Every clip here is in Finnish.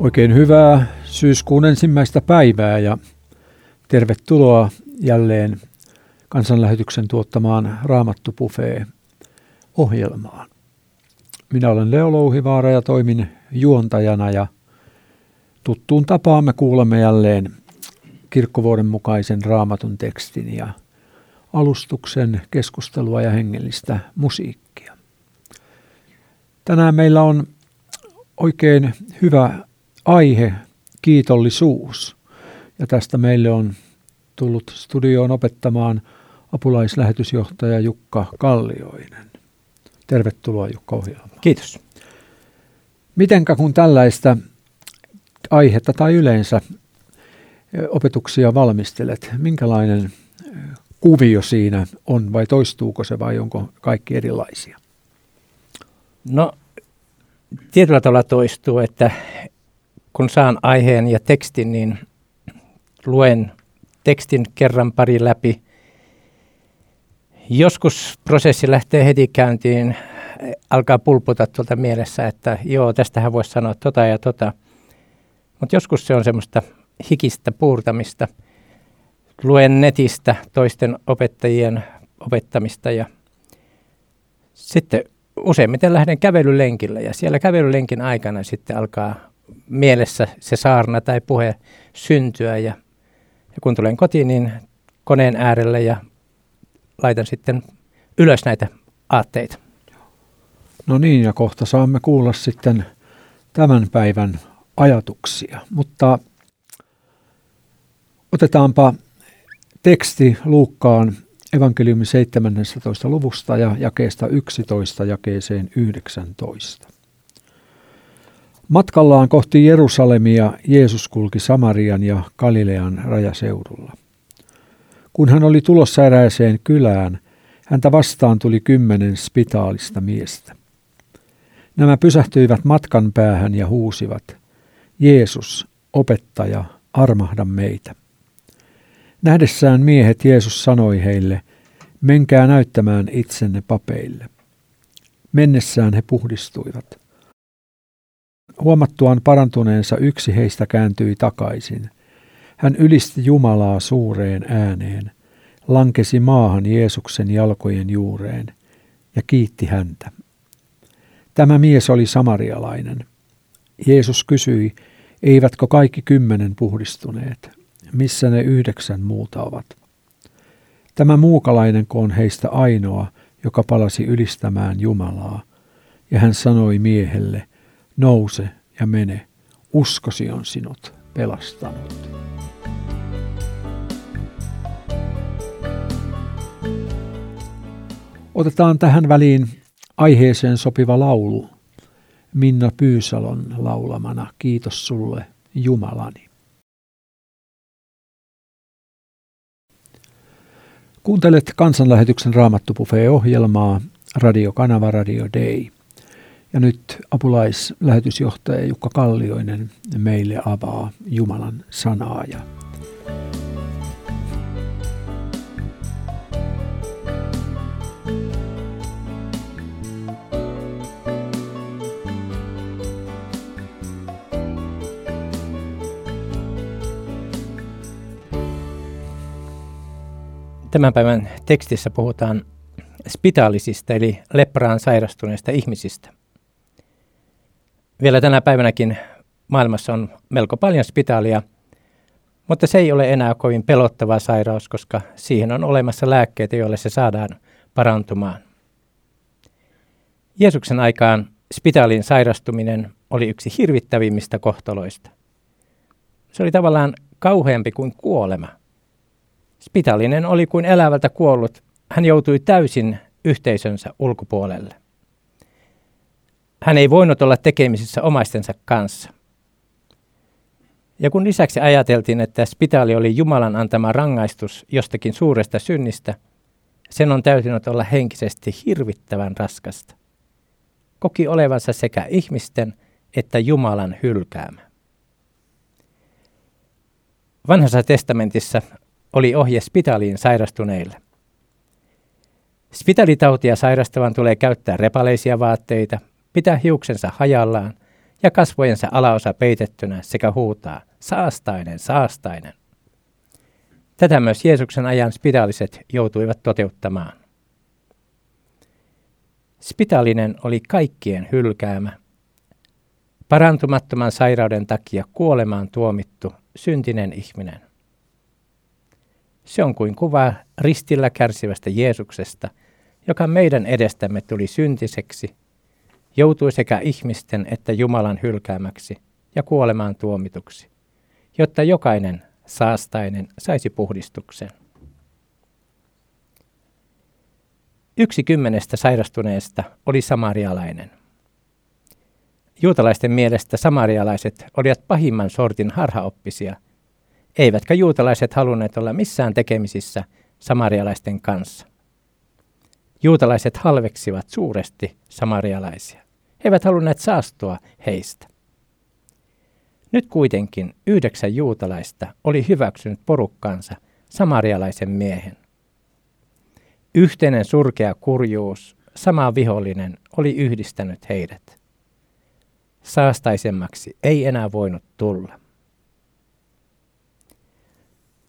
Oikein hyvää syyskuun ensimmäistä päivää ja tervetuloa jälleen kansanlähetyksen tuottamaan Raamattu ohjelmaan. Minä olen Leo Louhivaara ja toimin juontajana ja tuttuun tapaan me kuulemme jälleen kirkkovuoden mukaisen raamatun tekstin ja alustuksen keskustelua ja hengellistä musiikkia. Tänään meillä on oikein hyvä aihe, kiitollisuus. Ja tästä meille on tullut studioon opettamaan apulaislähetysjohtaja Jukka Kallioinen. Tervetuloa Jukka ohjelmaan. Kiitos. Mitenkä kun tällaista aihetta tai yleensä opetuksia valmistelet, minkälainen kuvio siinä on vai toistuuko se vai onko kaikki erilaisia? No tietyllä tavalla toistuu, että kun saan aiheen ja tekstin, niin luen tekstin kerran pari läpi. Joskus prosessi lähtee heti käyntiin, alkaa pulputa tuolta mielessä, että joo, tästähän voisi sanoa tota ja tota. Mutta joskus se on semmoista hikistä puurtamista. Luen netistä toisten opettajien opettamista ja sitten useimmiten lähden kävelylenkille ja siellä kävelylenkin aikana sitten alkaa mielessä se saarna tai puhe syntyä ja, ja kun tulen kotiin, niin koneen äärelle ja laitan sitten ylös näitä aatteita. No niin, ja kohta saamme kuulla sitten tämän päivän ajatuksia, mutta otetaanpa teksti Luukkaan evankeliumin 17. luvusta ja jakeesta 11 jakeeseen 19. Matkallaan kohti Jerusalemia Jeesus kulki Samarian ja Galilean rajaseudulla. Kun hän oli tulossa erääseen kylään, häntä vastaan tuli kymmenen spitaalista miestä. Nämä pysähtyivät matkan päähän ja huusivat, Jeesus, opettaja, armahda meitä. Nähdessään miehet Jeesus sanoi heille, menkää näyttämään itsenne papeille. Mennessään he puhdistuivat. Huomattuaan parantuneensa yksi heistä kääntyi takaisin. Hän ylisti Jumalaa suureen ääneen, lankesi maahan Jeesuksen jalkojen juureen ja kiitti häntä. Tämä mies oli samarialainen. Jeesus kysyi, eivätkö kaikki kymmenen puhdistuneet, missä ne yhdeksän muuta ovat. Tämä muukalainen on heistä ainoa, joka palasi ylistämään Jumalaa, ja hän sanoi miehelle, nouse ja mene, uskosi on sinut pelastanut. Otetaan tähän väliin aiheeseen sopiva laulu Minna Pyysalon laulamana Kiitos sulle Jumalani. Kuuntelet kansanlähetyksen Raamattupufe-ohjelmaa radiokanava Radio Day – ja nyt apulaislähetysjohtaja Jukka Kallioinen meille avaa Jumalan sanaa ja Tämän päivän tekstissä puhutaan spitaalisista eli lepraan sairastuneista ihmisistä. Vielä tänä päivänäkin maailmassa on melko paljon spitaalia, mutta se ei ole enää kovin pelottava sairaus, koska siihen on olemassa lääkkeitä, joille se saadaan parantumaan. Jeesuksen aikaan spitaalin sairastuminen oli yksi hirvittävimmistä kohtaloista. Se oli tavallaan kauheampi kuin kuolema. Spitaalinen oli kuin elävältä kuollut. Hän joutui täysin yhteisönsä ulkopuolelle. Hän ei voinut olla tekemisissä omaistensa kanssa. Ja kun lisäksi ajateltiin, että spitaali oli Jumalan antama rangaistus jostakin suuresta synnistä, sen on täytynyt olla henkisesti hirvittävän raskasta. Koki olevansa sekä ihmisten että Jumalan hylkäämä. Vanhassa testamentissa oli ohje spitaaliin sairastuneille. Spitalitautia sairastavan tulee käyttää repaleisia vaatteita, pitää hiuksensa hajallaan ja kasvojensa alaosa peitettynä sekä huutaa, saastainen, saastainen. Tätä myös Jeesuksen ajan spitaaliset joutuivat toteuttamaan. Spitaalinen oli kaikkien hylkäämä, parantumattoman sairauden takia kuolemaan tuomittu syntinen ihminen. Se on kuin kuva ristillä kärsivästä Jeesuksesta, joka meidän edestämme tuli syntiseksi, joutui sekä ihmisten että Jumalan hylkäämäksi ja kuolemaan tuomituksi, jotta jokainen saastainen saisi puhdistuksen. Yksi kymmenestä sairastuneesta oli samarialainen. Juutalaisten mielestä samarialaiset olivat pahimman sortin harhaoppisia, eivätkä juutalaiset halunneet olla missään tekemisissä samarialaisten kanssa. Juutalaiset halveksivat suuresti samarialaisia. He eivät halunneet saastua heistä. Nyt kuitenkin yhdeksän juutalaista oli hyväksynyt porukkansa samarialaisen miehen. Yhteinen surkea kurjuus, sama vihollinen, oli yhdistänyt heidät. Saastaisemmaksi ei enää voinut tulla.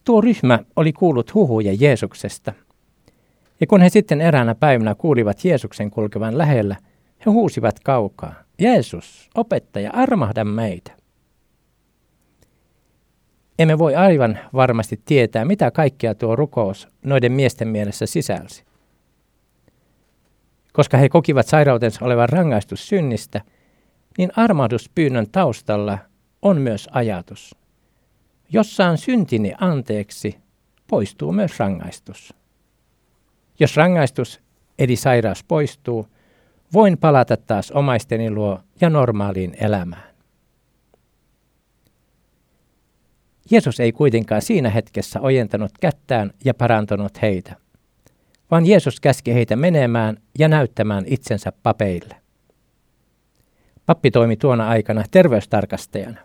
Tuo ryhmä oli kuullut huhuja Jeesuksesta, ja kun he sitten eräänä päivänä kuulivat Jeesuksen kulkevan lähellä, he huusivat kaukaa, Jeesus, opettaja, armahda meitä. Emme voi aivan varmasti tietää, mitä kaikkea tuo rukous noiden miesten mielessä sisälsi. Koska he kokivat sairautensa olevan rangaistus synnistä, niin armahduspyynnön taustalla on myös ajatus. Jos saan syntini anteeksi, poistuu myös rangaistus. Jos rangaistus eli sairaus poistuu, voin palata taas omaisteni luo ja normaaliin elämään. Jeesus ei kuitenkaan siinä hetkessä ojentanut kättään ja parantanut heitä, vaan Jeesus käski heitä menemään ja näyttämään itsensä papeille. Pappi toimi tuona aikana terveystarkastajana.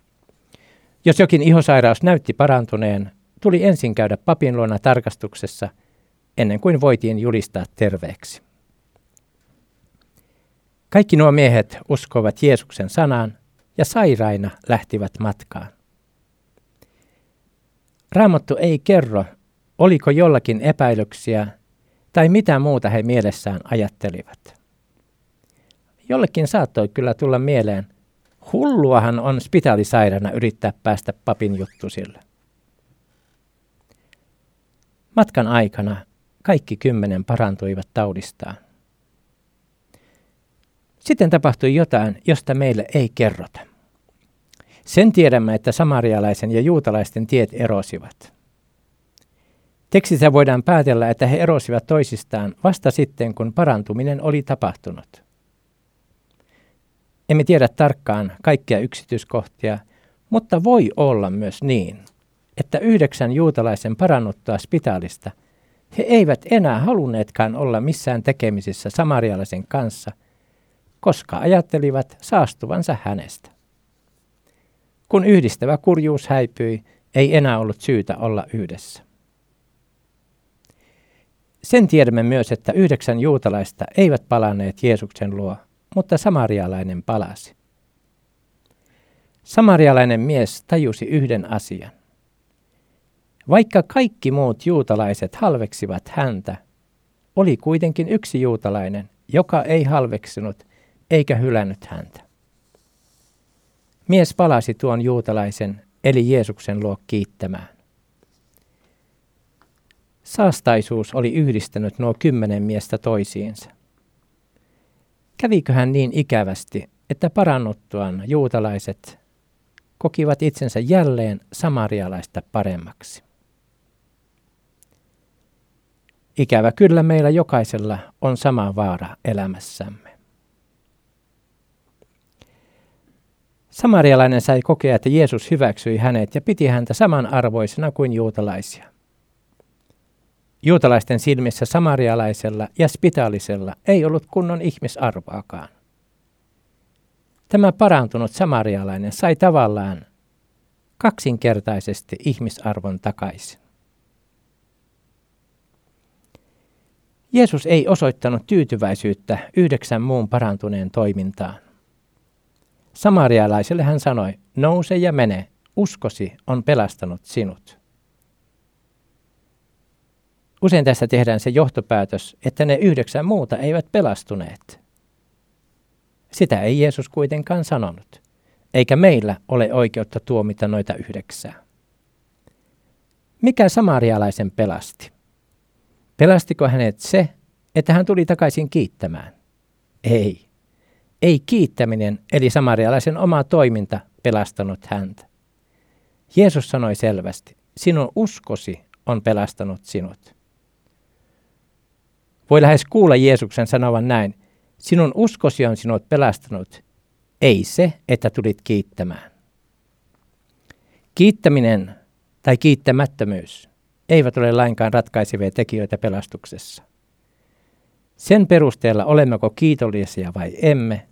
Jos jokin ihosairaus näytti parantuneen, tuli ensin käydä papin luona tarkastuksessa ennen kuin voitiin julistaa terveeksi. Kaikki nuo miehet uskoivat Jeesuksen sanaan ja sairaina lähtivät matkaan. Raamattu ei kerro, oliko jollakin epäilyksiä tai mitä muuta he mielessään ajattelivat. Jollekin saattoi kyllä tulla mieleen, hulluahan on spitaalisairaana yrittää päästä papin juttusille. Matkan aikana kaikki kymmenen parantuivat taudistaan. Sitten tapahtui jotain, josta meille ei kerrota. Sen tiedämme, että samarialaisen ja juutalaisten tiet erosivat. Tekstissä voidaan päätellä, että he erosivat toisistaan vasta sitten, kun parantuminen oli tapahtunut. Emme tiedä tarkkaan kaikkia yksityiskohtia, mutta voi olla myös niin, että yhdeksän juutalaisen parannuttua spitaalista he eivät enää halunneetkaan olla missään tekemisissä samarialaisen kanssa, koska ajattelivat saastuvansa hänestä. Kun yhdistävä kurjuus häipyi, ei enää ollut syytä olla yhdessä. Sen tiedämme myös, että yhdeksän juutalaista eivät palanneet Jeesuksen luo, mutta samarialainen palasi. Samarialainen mies tajusi yhden asian. Vaikka kaikki muut juutalaiset halveksivat häntä, oli kuitenkin yksi juutalainen, joka ei halveksinut eikä hylännyt häntä. Mies palasi tuon juutalaisen eli Jeesuksen luo kiittämään. Saastaisuus oli yhdistänyt nuo kymmenen miestä toisiinsa. Käviköhän niin ikävästi, että parannuttuaan juutalaiset kokivat itsensä jälleen samarialaista paremmaksi. Ikävä kyllä meillä jokaisella on sama vaara elämässämme. Samarialainen sai kokea, että Jeesus hyväksyi hänet ja piti häntä samanarvoisena kuin juutalaisia. Juutalaisten silmissä samarialaisella ja spitaalisella ei ollut kunnon ihmisarvoakaan. Tämä parantunut samarialainen sai tavallaan kaksinkertaisesti ihmisarvon takaisin. Jeesus ei osoittanut tyytyväisyyttä yhdeksän muun parantuneen toimintaan. Samarialaiselle hän sanoi, nouse ja mene, uskosi on pelastanut sinut. Usein tässä tehdään se johtopäätös, että ne yhdeksän muuta eivät pelastuneet. Sitä ei Jeesus kuitenkaan sanonut, eikä meillä ole oikeutta tuomita noita yhdeksää. Mikä samarialaisen pelasti? Pelastiko hänet se, että hän tuli takaisin kiittämään? Ei. Ei kiittäminen, eli samarialaisen oma toiminta, pelastanut häntä. Jeesus sanoi selvästi, sinun uskosi on pelastanut sinut. Voi lähes kuulla Jeesuksen sanovan näin, sinun uskosi on sinut pelastanut, ei se, että tulit kiittämään. Kiittäminen tai kiittämättömyys eivät ole lainkaan ratkaisevia tekijöitä pelastuksessa. Sen perusteella olemmeko kiitollisia vai emme,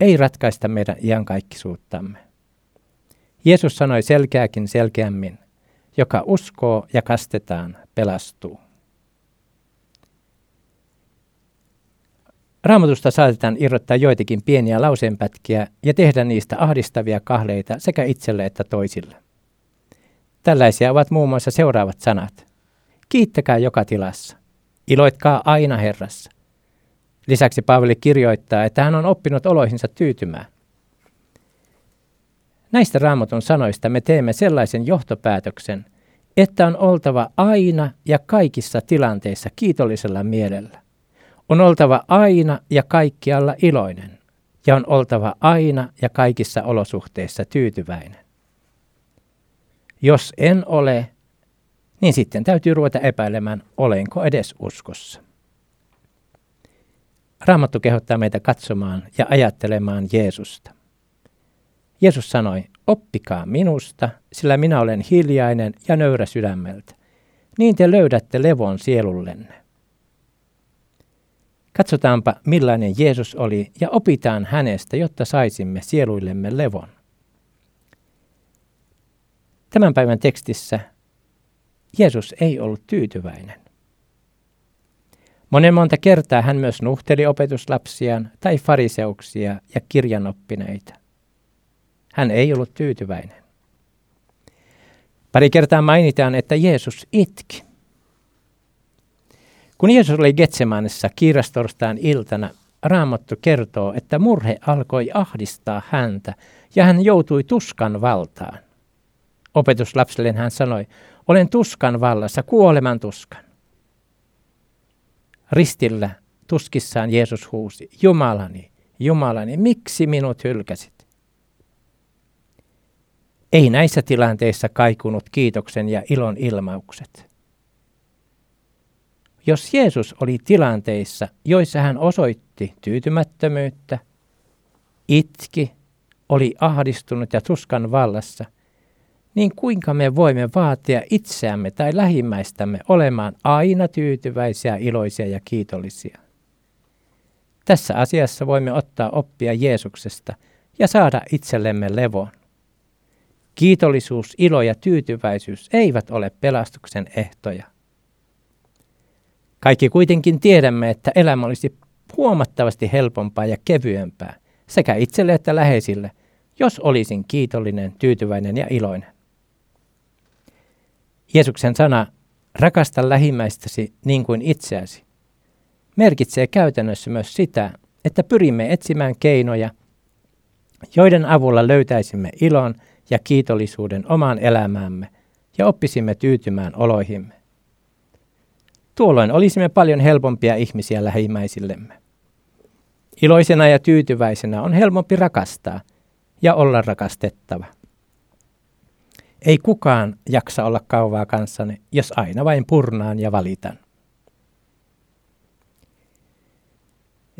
ei ratkaista meidän iankaikkisuuttamme. Jeesus sanoi selkeäkin selkeämmin, joka uskoo ja kastetaan, pelastuu. Raamatusta saatetaan irrottaa joitakin pieniä lauseenpätkiä ja tehdä niistä ahdistavia kahleita sekä itselle että toisille. Tällaisia ovat muun muassa seuraavat sanat. Kiittäkää joka tilassa. Iloitkaa aina Herrassa. Lisäksi Paavali kirjoittaa, että hän on oppinut oloihinsa tyytymään. Näistä raamatun sanoista me teemme sellaisen johtopäätöksen, että on oltava aina ja kaikissa tilanteissa kiitollisella mielellä. On oltava aina ja kaikkialla iloinen ja on oltava aina ja kaikissa olosuhteissa tyytyväinen. Jos en ole, niin sitten täytyy ruveta epäilemään, olenko edes uskossa. Raamattu kehottaa meitä katsomaan ja ajattelemaan Jeesusta. Jeesus sanoi, oppikaa minusta, sillä minä olen hiljainen ja nöyrä sydämeltä. Niin te löydätte levon sielullenne. Katsotaanpa, millainen Jeesus oli, ja opitaan hänestä, jotta saisimme sieluillemme levon. Tämän päivän tekstissä Jeesus ei ollut tyytyväinen. Monen monta kertaa hän myös nuhteli opetuslapsiaan tai fariseuksia ja kirjanoppineita. Hän ei ollut tyytyväinen. Pari kertaa mainitaan, että Jeesus itki. Kun Jeesus oli Getsemanissa kiirastorstaan iltana, Raamattu kertoo, että murhe alkoi ahdistaa häntä ja hän joutui tuskan valtaan. Opetuslapselle hän sanoi, olen tuskan vallassa, kuoleman tuskan. Ristillä tuskissaan Jeesus huusi, Jumalani, Jumalani, miksi minut hylkäsit? Ei näissä tilanteissa kaikunut kiitoksen ja ilon ilmaukset. Jos Jeesus oli tilanteissa, joissa hän osoitti tyytymättömyyttä, itki, oli ahdistunut ja tuskan vallassa – niin kuinka me voimme vaatia itseämme tai lähimmäistämme olemaan aina tyytyväisiä, iloisia ja kiitollisia? Tässä asiassa voimme ottaa oppia Jeesuksesta ja saada itsellemme levon. Kiitollisuus, ilo ja tyytyväisyys eivät ole pelastuksen ehtoja. Kaikki kuitenkin tiedämme, että elämä olisi huomattavasti helpompaa ja kevyempää sekä itselle että läheisille, jos olisin kiitollinen, tyytyväinen ja iloinen. Jeesuksen sana, rakasta lähimmäistäsi niin kuin itseäsi, merkitsee käytännössä myös sitä, että pyrimme etsimään keinoja, joiden avulla löytäisimme ilon ja kiitollisuuden omaan elämäämme ja oppisimme tyytymään oloihimme. Tuolloin olisimme paljon helpompia ihmisiä lähimmäisillemme. Iloisena ja tyytyväisenä on helpompi rakastaa ja olla rakastettava. Ei kukaan jaksa olla kauaa kanssani, jos aina vain purnaan ja valitan.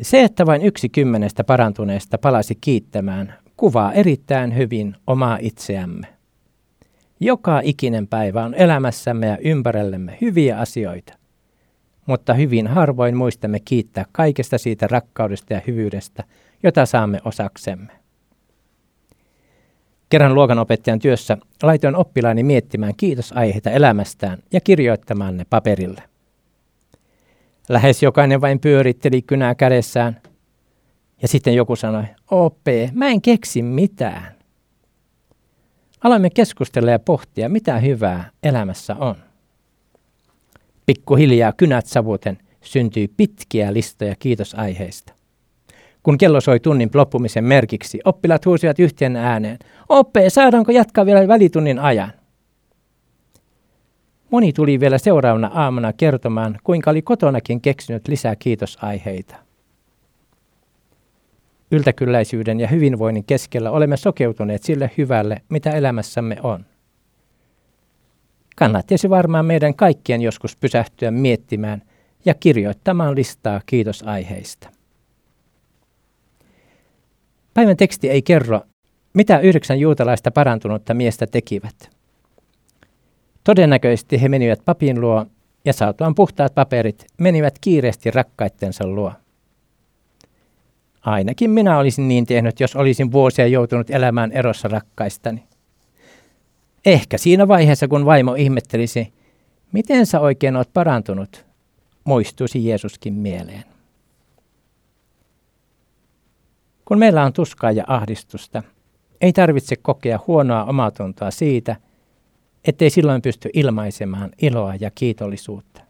Se, että vain yksi kymmenestä parantuneesta palasi kiittämään, kuvaa erittäin hyvin omaa itseämme. Joka ikinen päivä on elämässämme ja ympärillemme hyviä asioita, mutta hyvin harvoin muistamme kiittää kaikesta siitä rakkaudesta ja hyvyydestä, jota saamme osaksemme. Kerran luokanopettajan työssä laitoin oppilaani miettimään kiitosaiheita elämästään ja kirjoittamaan ne paperille. Lähes jokainen vain pyöritteli kynää kädessään Ja sitten joku sanoi, OP, mä en keksi mitään. Aloimme keskustella ja pohtia, mitä hyvää elämässä on. Pikkuhiljaa kynät savuten syntyi pitkiä listoja kiitosaiheista. Kun kello soi tunnin loppumisen merkiksi, oppilaat huusivat yhteen ääneen, Oppe, saadaanko jatkaa vielä välitunnin ajan? Moni tuli vielä seuraavana aamuna kertomaan, kuinka oli kotonakin keksinyt lisää kiitosaiheita. Yltäkylläisyyden ja hyvinvoinnin keskellä olemme sokeutuneet sille hyvälle, mitä elämässämme on. Kannattaisi varmaan meidän kaikkien joskus pysähtyä miettimään ja kirjoittamaan listaa kiitosaiheista. Päivän teksti ei kerro, mitä yhdeksän juutalaista parantunutta miestä tekivät. Todennäköisesti he menivät papin luo ja saatuaan puhtaat paperit menivät kiireesti rakkaittensa luo. Ainakin minä olisin niin tehnyt, jos olisin vuosia joutunut elämään erossa rakkaistani. Ehkä siinä vaiheessa, kun vaimo ihmettelisi, miten sä oikein oot parantunut, muistuisi Jeesuskin mieleen. Kun meillä on tuskaa ja ahdistusta, ei tarvitse kokea huonoa omatuntoa siitä, ettei silloin pysty ilmaisemaan iloa ja kiitollisuutta.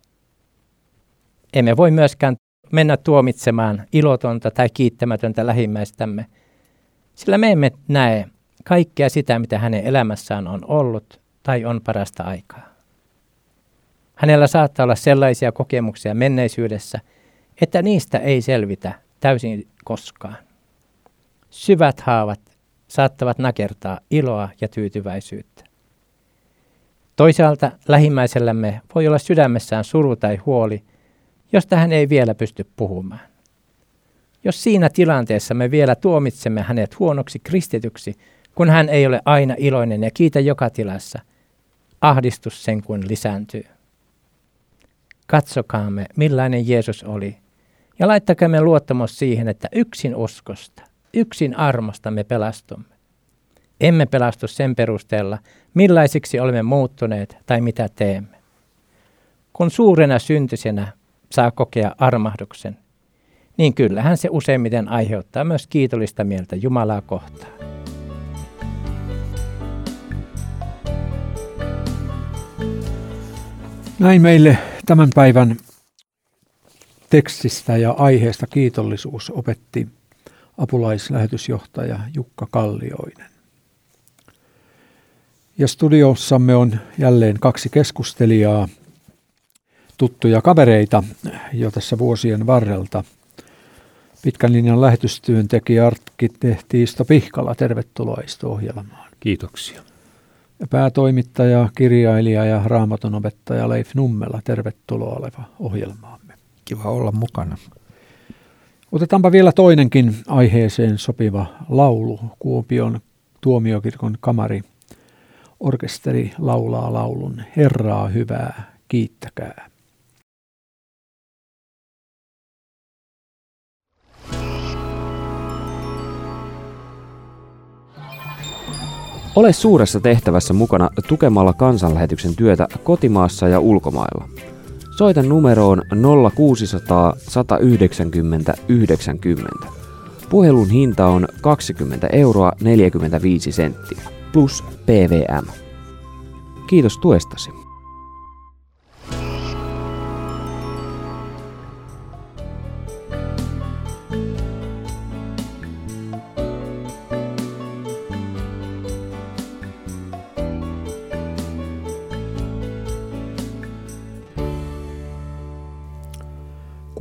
Emme voi myöskään mennä tuomitsemaan ilotonta tai kiittämätöntä lähimmäistämme, sillä me emme näe kaikkea sitä, mitä hänen elämässään on ollut tai on parasta aikaa. Hänellä saattaa olla sellaisia kokemuksia menneisyydessä, että niistä ei selvitä täysin koskaan. Syvät haavat saattavat nakertaa iloa ja tyytyväisyyttä. Toisaalta lähimmäisellämme voi olla sydämessään suru tai huoli, josta hän ei vielä pysty puhumaan. Jos siinä tilanteessa me vielä tuomitsemme hänet huonoksi kristityksi, kun hän ei ole aina iloinen ja kiitä joka tilassa, ahdistus sen kuin lisääntyy. Katsokaamme, millainen Jeesus oli, ja laittakaamme luottamus siihen, että yksin uskosta, yksin armosta me pelastumme. Emme pelastu sen perusteella, millaisiksi olemme muuttuneet tai mitä teemme. Kun suurena syntisenä saa kokea armahduksen, niin kyllähän se useimmiten aiheuttaa myös kiitollista mieltä Jumalaa kohtaan. Näin meille tämän päivän tekstistä ja aiheesta kiitollisuus opetti apulaislähetysjohtaja Jukka Kallioinen. Ja studiossamme on jälleen kaksi keskustelijaa, tuttuja kavereita jo tässä vuosien varrelta. Pitkän linjan lähetystyöntekijä arkkitehti Isto Pihkala, tervetuloa Isto-ohjelmaan. Kiitoksia. Ja päätoimittaja, kirjailija ja raamaton opettaja Leif Nummela, tervetuloa oleva ohjelmaamme. Kiva olla mukana. Otetaanpa vielä toinenkin aiheeseen sopiva laulu. Kuopion tuomiokirkon kamari orkesteri laulaa laulun Herraa hyvää, kiittäkää. Ole suuressa tehtävässä mukana tukemalla kansanlähetyksen työtä kotimaassa ja ulkomailla. Soita numeroon 0600 190 90. Puhelun hinta on 20 euroa 45 senttiä plus PVM. Kiitos tuestasi.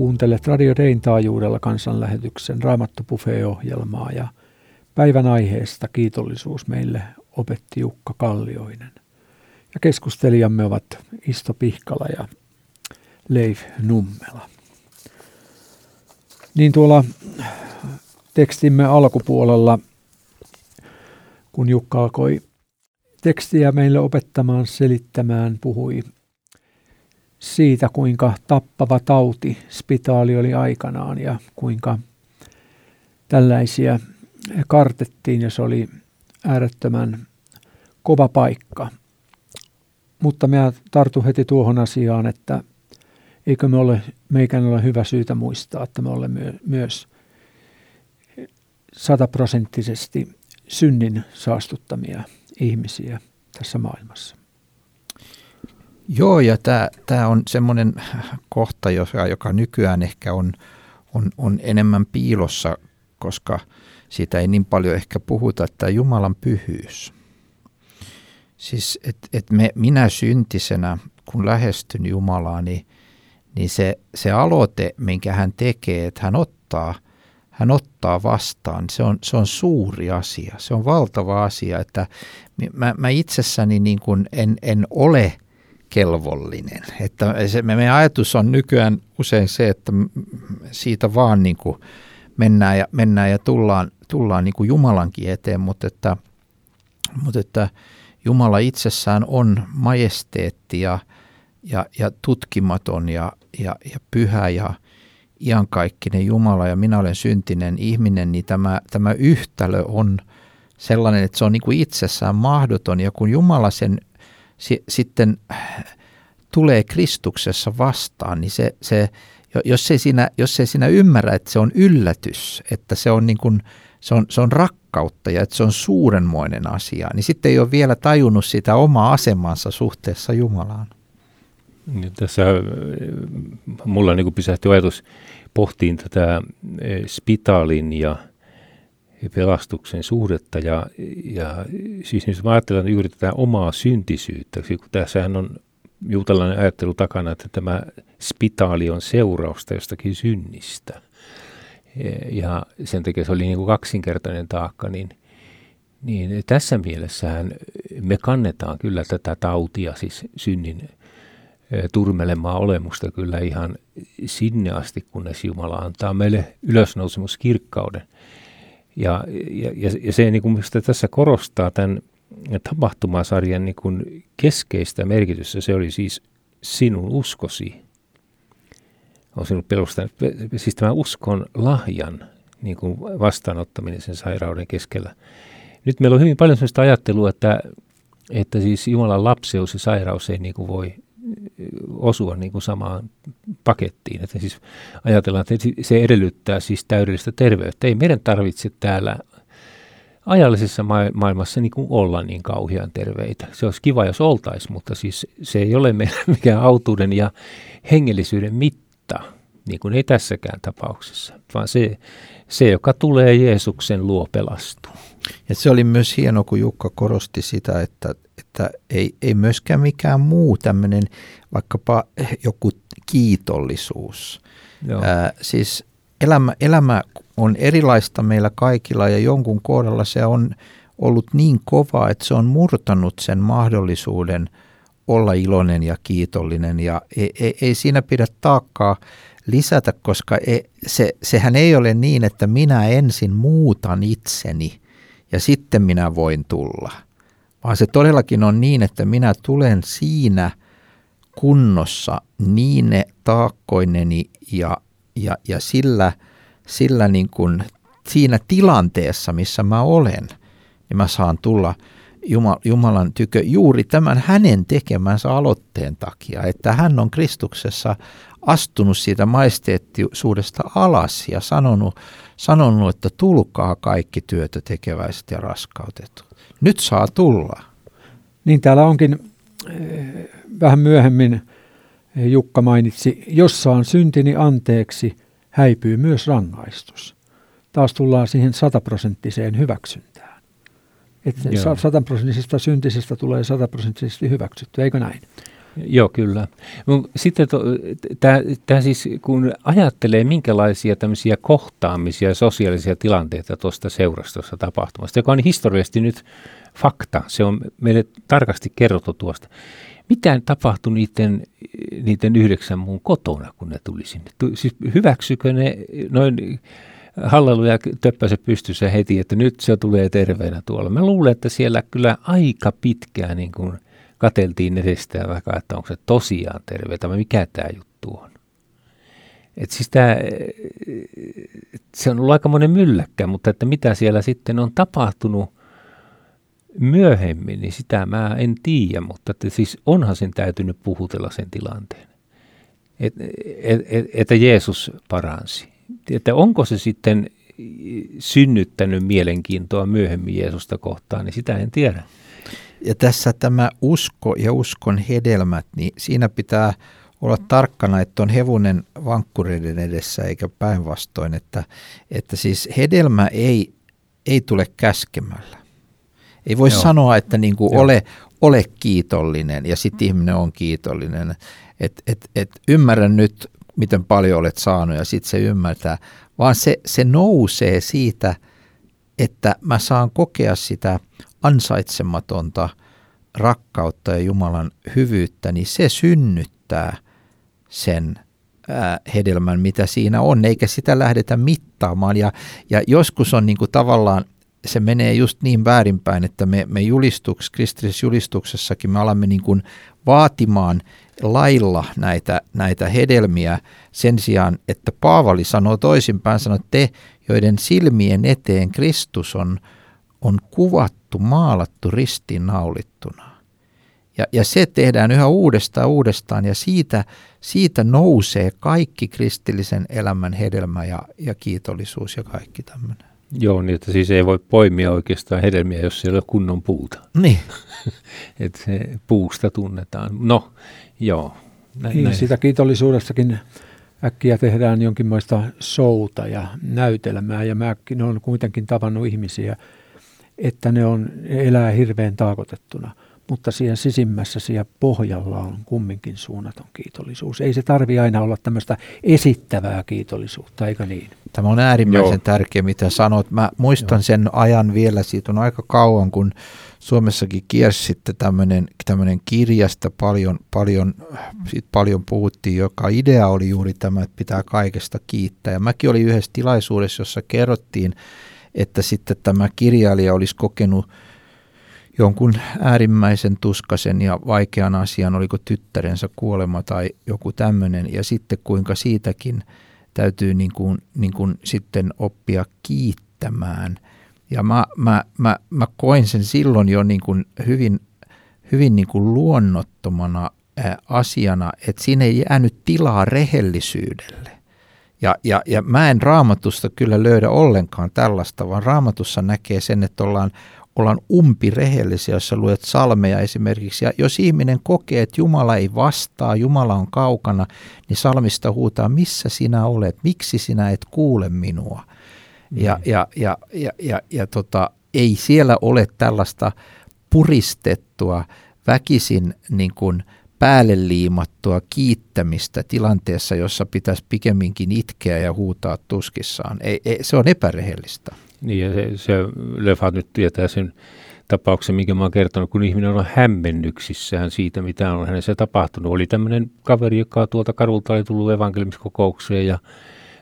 Kuuntelet Radio Rein taajuudella kansanlähetyksen Raamattu ohjelmaa ja päivän aiheesta kiitollisuus meille opetti Jukka Kallioinen. Ja keskustelijamme ovat Isto Pihkala ja Leif Nummela. Niin tuolla tekstimme alkupuolella, kun Jukka alkoi tekstiä meille opettamaan, selittämään, puhui siitä, kuinka tappava tauti spitaali oli aikanaan ja kuinka tällaisia kartettiin, jos oli äärettömän kova paikka. Mutta mä tartun heti tuohon asiaan, että eikö me ole, meikän ole hyvä syytä muistaa, että me olemme myös sataprosenttisesti synnin saastuttamia ihmisiä tässä maailmassa. Joo, ja tämä on semmoinen kohta, joka, joka nykyään ehkä on, on, on enemmän piilossa, koska siitä ei niin paljon ehkä puhuta, että Jumalan pyhyys. Siis, että et me, minä syntisenä, kun lähestyn Jumalaa, niin, niin se, se aloite, minkä hän tekee, että hän ottaa, hän ottaa vastaan, se on, se on suuri asia. Se on valtava asia, että mä, mä itsessäni niin kuin en, en ole kelvollinen. Että se, meidän ajatus on nykyään usein se, että siitä vaan niin kuin mennään ja, mennään ja tullaan, tullaan niin kuin Jumalankin eteen, mutta että, mutta että Jumala itsessään on majesteetti ja, ja, ja tutkimaton ja, ja, ja pyhä ja iankaikkinen Jumala ja minä olen syntinen ihminen, niin tämä, tämä yhtälö on sellainen, että se on niin kuin itsessään mahdoton. Ja kun Jumala sen si, sitten tulee Kristuksessa vastaan, niin se, se jos, ei siinä, jos ei siinä ymmärrä, että se on yllätys, että se on, niin kuin, se on, se on rakkautta ja että se on suurenmoinen asia, niin sitten ei ole vielä tajunnut sitä omaa asemansa suhteessa Jumalaan. Niin tässä äh, mulla niin pysähti ajatus pohtiin tätä eh, spitaalin ja pelastuksen suhdetta ja, ja siis jos mä ajattelen juuri tätä omaa syntisyyttä, kun tässähän on juutalainen ajattelu takana, että tämä spitaali on seurausta jostakin synnistä. Ja sen takia se oli niin kuin kaksinkertainen taakka, niin, niin tässä mielessähän me kannetaan kyllä tätä tautia, siis synnin turmelemaa olemusta kyllä ihan sinne asti, kunnes Jumala antaa meille ylösnousemuskirkkauden. Ja, ja, ja se niin kuin tässä korostaa tämän tapahtumasarjan niin kuin keskeistä merkitystä, se oli siis sinun uskosi. On sinut perustanut, siis tämä uskon lahjan niin kuin vastaanottaminen sen sairauden keskellä. Nyt meillä on hyvin paljon sellaista ajattelua, että, että siis Jumalan lapseus ja sairaus ei niin kuin voi osua niin kuin samaan pakettiin. Että siis ajatellaan, että se edellyttää siis täydellistä terveyttä. Ei meidän tarvitse täällä ajallisessa ma- maailmassa niin kuin olla niin kauhean terveitä. Se olisi kiva, jos oltaisiin, mutta siis se ei ole meidän mikään autuuden ja hengellisyyden mitta, niin kuin ei tässäkään tapauksessa, vaan se, se joka tulee Jeesuksen luo pelastuu. Ja se oli myös hieno, kun Jukka korosti sitä, että, että ei, ei myöskään mikään muu tämmöinen vaikkapa joku kiitollisuus. Joo. Ää, siis elämä, elämä on erilaista meillä kaikilla ja jonkun kohdalla se on ollut niin kova, että se on murtanut sen mahdollisuuden olla iloinen ja kiitollinen ja ei, ei, ei siinä pidä taakkaa lisätä, koska ei, se, sehän ei ole niin, että minä ensin muutan itseni ja sitten minä voin tulla, vaan se todellakin on niin, että minä tulen siinä kunnossa niin ne taakkoineni ja, ja, ja sillä, sillä niin kuin siinä tilanteessa, missä mä olen, niin mä saan tulla Jumalan tykö juuri tämän hänen tekemänsä aloitteen takia, että hän on Kristuksessa astunut siitä majesteettisuudesta alas ja sanonut, sanonut, että tulkaa kaikki työtä tekeväiset ja raskautetut. Nyt saa tulla. Niin täällä onkin eh, vähän myöhemmin Jukka mainitsi, jos saan syntini anteeksi, häipyy myös rangaistus. Taas tullaan siihen sataprosenttiseen hyväksyntään. Että sataprosenttisesta syntisestä tulee sataprosenttisesti hyväksytty, eikö näin? Joo, kyllä. Sitten tämä siis, kun ajattelee minkälaisia tämmöisiä kohtaamisia sosiaalisia tilanteita tuosta seurastossa tapahtumasta, joka on historiallisesti nyt fakta, se on meille tarkasti kerrottu tuosta. Mitä tapahtui niiden, niiden yhdeksän muun kotona, kun ne tuli sinne? Siis hyväksykö ne noin halleluja töppäse pystyssä heti, että nyt se tulee terveenä tuolla. Mä luulen, että siellä kyllä aika pitkään niin kuin – kateltiin edestään vaikka, että onko se tosiaan terveitä vai mikä tämä juttu on. Et siis tää, se on ollut aika monen mylläkkä, mutta että mitä siellä sitten on tapahtunut myöhemmin, niin sitä mä en tiedä, mutta että siis onhan sen täytynyt puhutella sen tilanteen. Et, et, et, että Jeesus paransi. Että onko se sitten synnyttänyt mielenkiintoa myöhemmin Jeesusta kohtaan, niin sitä en tiedä. Ja tässä tämä usko ja uskon hedelmät, niin siinä pitää olla tarkkana, että on hevonen vankkureiden edessä eikä päinvastoin, että, että siis hedelmä ei, ei tule käskemällä. Ei voi Joo. sanoa, että niin kuin ole, ole kiitollinen ja sitten ihminen on kiitollinen. Et, et, et ymmärrä nyt, miten paljon olet saanut ja sitten se ymmärtää, vaan se, se nousee siitä, että mä saan kokea sitä ansaitsematonta rakkautta ja Jumalan hyvyyttä, niin se synnyttää sen hedelmän, mitä siinä on, eikä sitä lähdetä mittaamaan. Ja, ja joskus on niin kuin tavallaan, se menee just niin väärinpäin, että me, me julistuks, kristillisessä julistuksessakin me alamme niin kuin vaatimaan lailla näitä, näitä hedelmiä sen sijaan, että Paavali sanoo toisinpäin, sanoo, että te, joiden silmien eteen Kristus on, on kuvattu, maalattu ristiinnaulittuna. Ja, ja se tehdään yhä uudestaan uudestaan ja siitä, siitä nousee kaikki kristillisen elämän hedelmä ja, ja kiitollisuus ja kaikki tämmöinen. Joo, niin että siis ei voi poimia oikeastaan hedelmiä, jos siellä on kunnon puuta. Niin. että se puusta tunnetaan. No, joo. Näin, niin, näin. sitä kiitollisuudestakin äkkiä tehdään jonkinlaista souta ja näytelmää ja mäkin olen kuitenkin tavannut ihmisiä, että ne on, elää hirveän taakotettuna – mutta siellä sisimmässä siellä pohjalla on kumminkin suunnaton kiitollisuus. Ei se tarvi aina olla tämmöistä esittävää kiitollisuutta, eikö niin? Tämä on äärimmäisen Joo. tärkeä, mitä sanot. Mä muistan Joo. sen ajan vielä, siitä on aika kauan, kun Suomessakin kiersi sitten tämmöinen, tämmöinen kirjasta paljon, paljon, siitä paljon puhuttiin, joka idea oli juuri tämä, että pitää kaikesta kiittää. Ja mäkin olin yhdessä tilaisuudessa, jossa kerrottiin, että sitten tämä kirjailija olisi kokenut jonkun äärimmäisen tuskasen ja vaikean asian, oliko tyttärensä kuolema tai joku tämmöinen, ja sitten kuinka siitäkin täytyy niin kuin, niin kuin sitten oppia kiittämään. Ja mä, mä, mä, mä koin sen silloin jo niin kuin hyvin, hyvin niin kuin luonnottomana asiana, että siinä ei jäänyt tilaa rehellisyydelle. Ja, ja, ja mä en raamatusta kyllä löydä ollenkaan tällaista, vaan raamatussa näkee sen, että ollaan ollaan umpirehellisiä, jos sä luet salmeja esimerkiksi. Ja jos ihminen kokee, että Jumala ei vastaa, Jumala on kaukana, niin salmista huutaa, missä sinä olet, miksi sinä et kuule minua. Mm. Ja, ja, ja, ja, ja, ja tota, ei siellä ole tällaista puristettua, väkisin niin kuin päälle liimattua kiittämistä tilanteessa, jossa pitäisi pikemminkin itkeä ja huutaa tuskissaan. Ei, ei, se on epärehellistä. Niin ja se, se Lefat nyt tietää sen tapauksen, minkä mä oon kertonut, kun ihminen on hämmennyksissään siitä, mitä on hänessä tapahtunut. Oli tämmöinen kaveri, joka tuolta kadulta oli tullut evankeliumiskokoukseen ja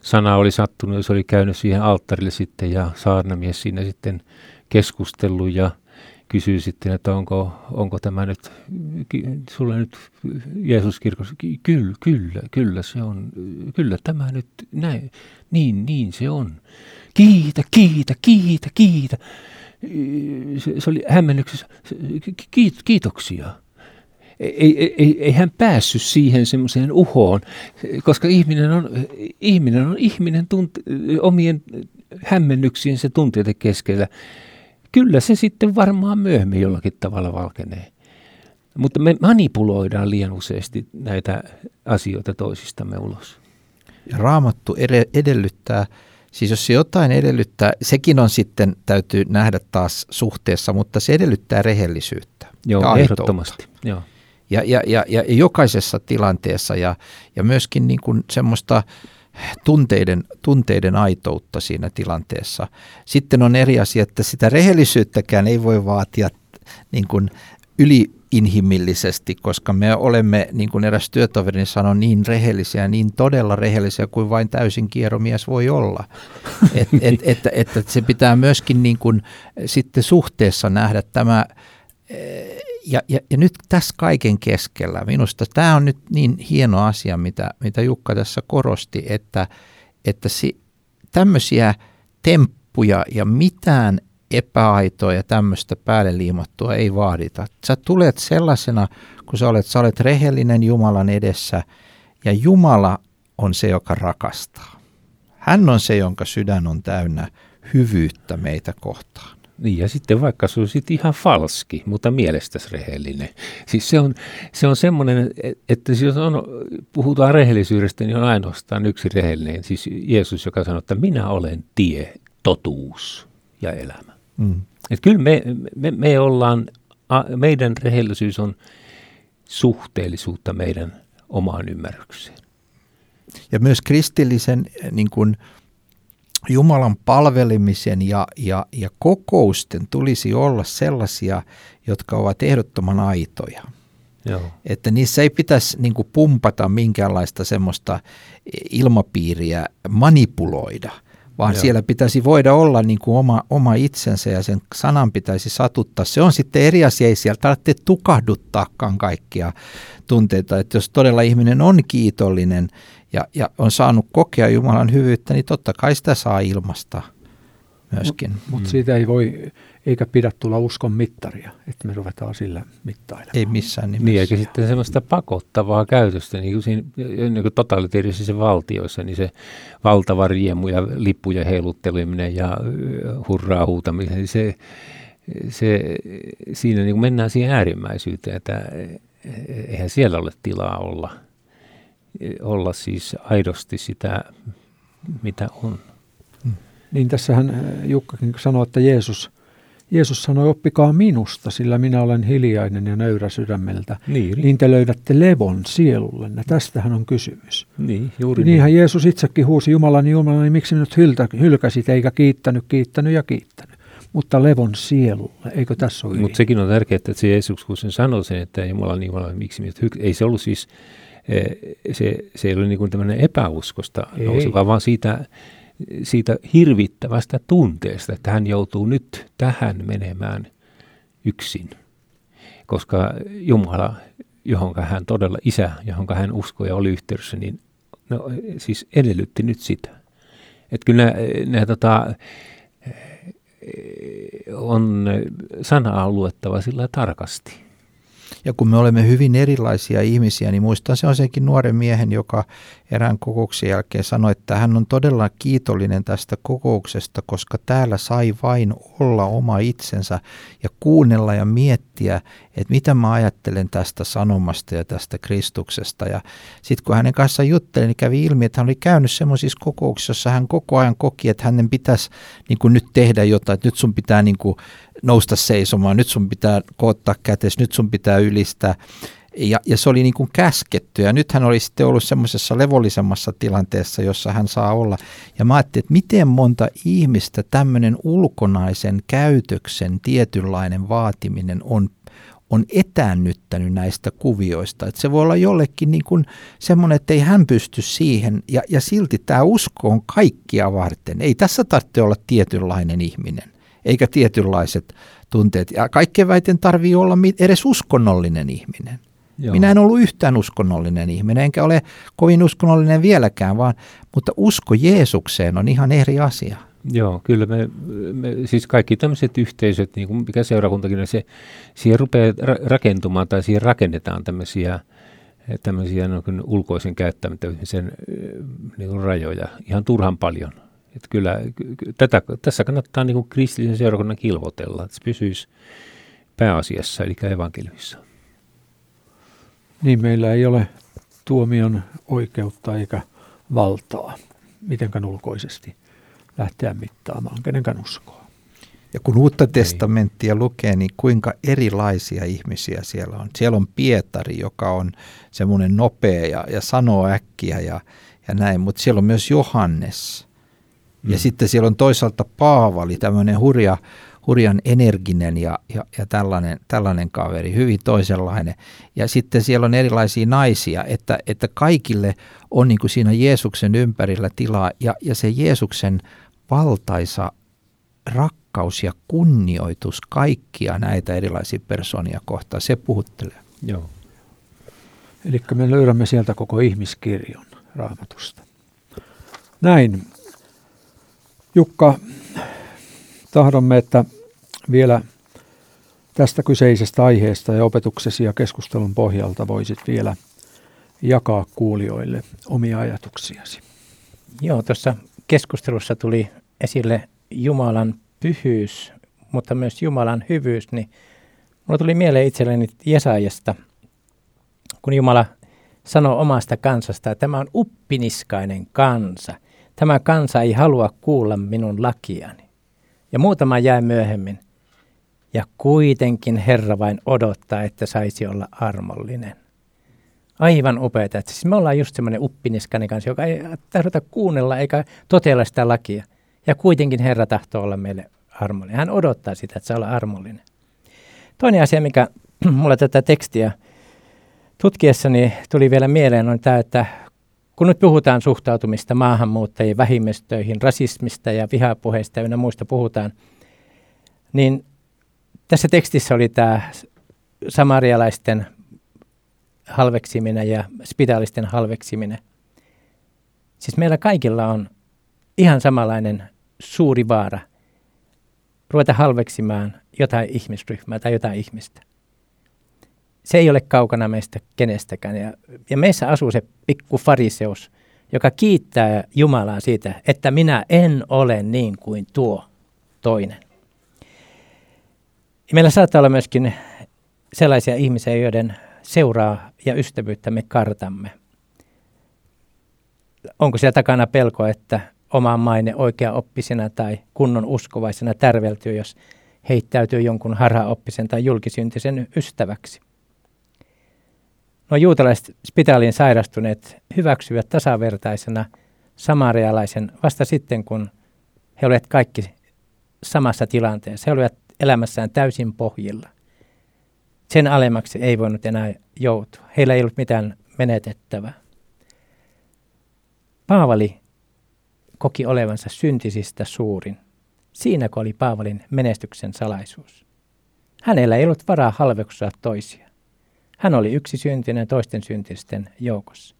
sana oli sattunut ja se oli käynyt siihen alttarille sitten ja saarnamies siinä sitten keskustellut ja kysyy sitten, että onko, onko tämä nyt, sulle nyt Jeesus kirkossa, kyllä, kyllä, kyllä se on, kyllä tämä nyt, näin, niin, niin se on kiitä, kiitä, kiitä, kiitä. Se, se oli hämmennyksessä, kiit, kiitoksia. Ei, ei, ei, ei hän päässyt siihen semmoiseen uhoon, koska ihminen on ihminen, on ihminen tunte, omien hämmennyksiensä tunteiden keskellä. Kyllä se sitten varmaan myöhemmin jollakin tavalla valkenee. Mutta me manipuloidaan liian useasti näitä asioita toisistamme ulos. Raamattu edellyttää Siis jos se jotain edellyttää, sekin on sitten, täytyy nähdä taas suhteessa, mutta se edellyttää rehellisyyttä. Joo, ja ehdottomasti. Joo. Ja, ja, ja, ja jokaisessa tilanteessa ja, ja myöskin niin kuin semmoista tunteiden, tunteiden aitoutta siinä tilanteessa. Sitten on eri asia, että sitä rehellisyyttäkään ei voi vaatia niin kuin yli inhimillisesti, koska me olemme, niin kuin eräs työtoveri sanoi, niin rehellisiä, niin todella rehellisiä kuin vain täysin kierromies voi olla. Et, et, et, et, et se pitää myöskin niin kuin sitten suhteessa nähdä tämä, ja, ja, ja nyt tässä kaiken keskellä, minusta tämä on nyt niin hieno asia, mitä, mitä Jukka tässä korosti, että, että si, tämmöisiä temppuja ja mitään epäaitoa ja tämmöistä päälle liimattua ei vaadita. Sä tulet sellaisena, kun sä olet, sä olet rehellinen Jumalan edessä ja Jumala on se, joka rakastaa. Hän on se, jonka sydän on täynnä hyvyyttä meitä kohtaan. Niin ja sitten vaikka se on sitten ihan falski, mutta mielestäsi rehellinen. Siis se on, se on semmoinen, että jos on, puhutaan rehellisyydestä, niin on ainoastaan yksi rehellinen. Siis Jeesus, joka sanoo, että minä olen tie, totuus ja elämä. Mm. Et kyllä me, me, me ollaan, meidän rehellisyys on suhteellisuutta meidän omaan ymmärrykseen. Ja myös kristillisen niin kuin, Jumalan palvelemisen ja, ja, ja kokousten tulisi olla sellaisia, jotka ovat ehdottoman aitoja. Joo. Että niissä ei pitäisi niin kuin, pumpata minkäänlaista semmoista ilmapiiriä, manipuloida, vaan Joo. siellä pitäisi voida olla niin kuin oma, oma itsensä ja sen sanan pitäisi satuttaa. Se on sitten eri asia, ei sieltä tarvitse tukahduttaakaan kaikkia tunteita. Että jos todella ihminen on kiitollinen ja, ja on saanut kokea Jumalan hyvyyttä, niin totta kai sitä saa ilmasta myöskin. Mutta mut mm. siitä ei voi, eikä pidä tulla uskon mittaria, että me ruvetaan sillä mittailemaan. Ei missään nimessä. Niin, eikä sitten semmoista pakottavaa käytöstä, niin kuin siinä niin kuin totalitarisissa valtioissa, niin se valtava riemu ja lippujen heilutteleminen ja hurraa huutaminen, niin se, se, siinä niin kuin mennään siihen äärimmäisyyteen, että eihän siellä ole tilaa olla – olla siis aidosti sitä, mitä on. Niin tässähän äh, Jukkakin sanoi, että Jeesus, Jeesus sanoi, oppikaa minusta, sillä minä olen hiljainen ja nöyrä sydämeltä. Niin, niin te löydätte levon sielullenne. Tästähän on kysymys. Niin, juuri Niinhän niin. Jeesus itsekin huusi Jumalani, Jumalani, niin miksi minut hyltä, hylkäsit eikä kiittänyt, kiittänyt ja kiittänyt. Mutta levon sielulle, eikö tässä ole Mutta sekin on tärkeää, että se Jeesus, kun sen sanoi sen, että Jumala, Jumala, miksi minut hylkäsit, ei se ollut siis Eh, se, se ei ole niin kuin tämmöinen epäuskosta nouseva, vaan siitä, siitä hirvittävästä tunteesta, että hän joutuu nyt tähän menemään yksin. Koska Jumala, johon hän todella, isä, johon hän uskoi ja oli yhteydessä, niin no, siis edellytti nyt sitä. Että kyllä nämä, tota, on sanaa luettava sillä tarkasti. Ja kun me olemme hyvin erilaisia ihmisiä, niin muistan se on senkin nuoren miehen, joka erään kokouksen jälkeen sanoi, että hän on todella kiitollinen tästä kokouksesta, koska täällä sai vain olla oma itsensä ja kuunnella ja miettiä, että mitä mä ajattelen tästä sanomasta ja tästä Kristuksesta. Ja sitten kun hänen kanssaan juttelin, niin kävi ilmi, että hän oli käynyt semmoisissa kokouksissa, jossa hän koko ajan koki, että hänen pitäisi niin kuin nyt tehdä jotain, että nyt sun pitää niin kuin nousta seisomaan, nyt sun pitää koottaa kätes, nyt sun pitää ylistää. Ja, ja se oli niin kuin käsketty ja nyt hän oli sitten ollut semmoisessa levollisemmassa tilanteessa, jossa hän saa olla. Ja mä ajattelin, että miten monta ihmistä tämmöinen ulkonaisen käytöksen tietynlainen vaatiminen on, on etäännyttänyt näistä kuvioista. Että se voi olla jollekin niin kuin semmoinen, että ei hän pysty siihen ja, ja silti tämä usko on kaikkia varten. Ei tässä tarvitse olla tietynlainen ihminen eikä tietynlaiset tunteet. Ja kaikkein väiten tarvii olla edes uskonnollinen ihminen. Joo. Minä en ollut yhtään uskonnollinen ihminen, enkä ole kovin uskonnollinen vieläkään, vaan, mutta usko Jeesukseen on ihan eri asia. Joo, kyllä me, me siis kaikki tämmöiset yhteisöt, niin kuin mikä seurakuntakin, se, siihen rupeaa rakentumaan tai siihen rakennetaan tämmöisiä, tämmöisiä niin ulkoisen käyttämisen niin rajoja ihan turhan paljon. Että kyllä tätä, tässä kannattaa niin kuin kristillisen seurakunnan kilvotella, että se pysyisi pääasiassa, eli evankeliumissa. Niin meillä ei ole tuomion oikeutta eikä valtaa mitenkään ulkoisesti lähteä mittaamaan kenenkään uskoa. Ja kun uutta testamenttia lukee, niin kuinka erilaisia ihmisiä siellä on. Siellä on Pietari, joka on semmoinen nopea ja, ja sanoo äkkiä ja, ja näin, mutta siellä on myös Johannes. Mm. Ja sitten siellä on toisaalta Paavali, tämmöinen hurja, hurjan energinen ja, ja, ja tällainen, tällainen kaveri, hyvin toisenlainen. Ja sitten siellä on erilaisia naisia, että, että kaikille on niin kuin siinä Jeesuksen ympärillä tilaa ja, ja se Jeesuksen valtaisa rakkaus ja kunnioitus kaikkia näitä erilaisia persoonia kohtaan, se puhuttelee. Joo. Eli me löydämme sieltä koko ihmiskirjon raamatusta. Näin. Jukka, tahdomme, että vielä tästä kyseisestä aiheesta ja opetuksesi ja keskustelun pohjalta voisit vielä jakaa kuulijoille omia ajatuksiasi. Joo, tuossa keskustelussa tuli esille Jumalan pyhyys, mutta myös Jumalan hyvyys, niin mulla tuli mieleen itselleni Jesaajasta, kun Jumala sanoo omasta kansasta, että tämä on uppiniskainen kansa. Tämä kansa ei halua kuulla minun lakiani. Ja muutama jäi myöhemmin. Ja kuitenkin Herra vain odottaa, että saisi olla armollinen. Aivan upeita. Siis me ollaan just semmoinen uppiniskainen kanssa, joka ei tahdota kuunnella eikä toteella sitä lakia. Ja kuitenkin Herra tahtoo olla meille armollinen. Hän odottaa sitä, että saa olla armollinen. Toinen asia, mikä mulla tätä tekstiä tutkiessani tuli vielä mieleen, on tämä, että kun nyt puhutaan suhtautumista maahanmuuttajiin, vähimmistöihin, rasismista ja vihapuheista ja muista puhutaan, niin tässä tekstissä oli tämä samarialaisten halveksiminen ja spitaalisten halveksiminen. Siis meillä kaikilla on ihan samanlainen suuri vaara ruveta halveksimaan jotain ihmisryhmää tai jotain ihmistä. Se ei ole kaukana meistä kenestäkään. Ja, ja meissä asuu se pikku fariseus, joka kiittää Jumalaa siitä, että minä en ole niin kuin tuo toinen. Ja meillä saattaa olla myöskin sellaisia ihmisiä, joiden seuraa ja ystävyyttä me kartamme. Onko siellä takana pelko, että oma maine oikea oppisena tai kunnon uskovaisena tärveltyy, jos heittäytyy jonkun harhaoppisen tai julkisyntisen ystäväksi? No juutalaiset spitaaliin sairastuneet hyväksyvät tasavertaisena samarialaisen vasta sitten, kun he olivat kaikki samassa tilanteessa. He olivat elämässään täysin pohjilla. Sen alemmaksi ei voinut enää joutua. Heillä ei ollut mitään menetettävää. Paavali koki olevansa syntisistä suurin. Siinä oli Paavalin menestyksen salaisuus. Hänellä ei ollut varaa halveksua toisia. Hän oli yksi syntinen toisten syntisten joukossa.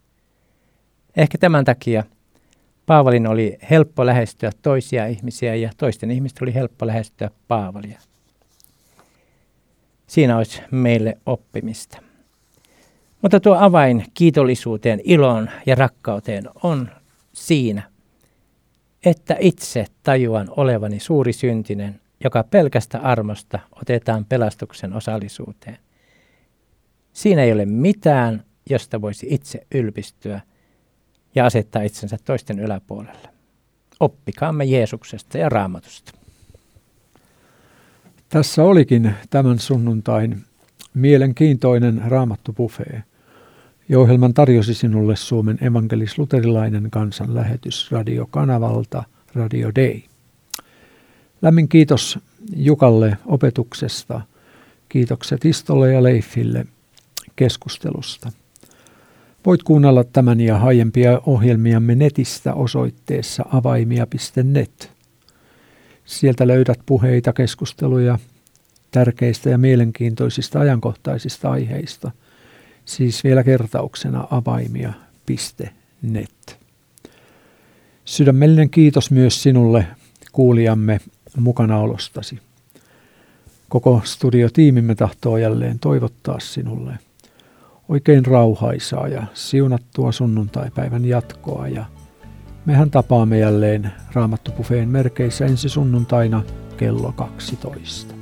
Ehkä tämän takia Paavalin oli helppo lähestyä toisia ihmisiä ja toisten ihmisten oli helppo lähestyä Paavalia. Siinä olisi meille oppimista. Mutta tuo avain kiitollisuuteen, iloon ja rakkauteen on siinä, että itse tajuan olevani suuri syntinen, joka pelkästä armosta otetaan pelastuksen osallisuuteen. Siinä ei ole mitään, josta voisi itse ylpistyä ja asettaa itsensä toisten yläpuolelle. Oppikaamme Jeesuksesta ja Raamatusta. Tässä olikin tämän sunnuntain mielenkiintoinen raamattubuffee. Ja tarjosi sinulle Suomen evankelis-luterilainen kansanlähetys radiokanavalta Radio Day. Lämmin kiitos Jukalle opetuksesta. Kiitokset Istolle ja Leifille keskustelusta. Voit kuunnella tämän ja aiempia ohjelmiamme netistä osoitteessa avaimia.net. Sieltä löydät puheita, keskusteluja tärkeistä ja mielenkiintoisista ajankohtaisista aiheista. Siis vielä kertauksena avaimia.net. Sydämellinen kiitos myös sinulle kuulijamme mukanaolostasi. Koko studiotiimimme tahtoo jälleen toivottaa sinulle oikein rauhaisaa ja siunattua sunnuntaipäivän jatkoa ja mehän tapaamme jälleen Raamattupufeen merkeissä ensi sunnuntaina kello 12.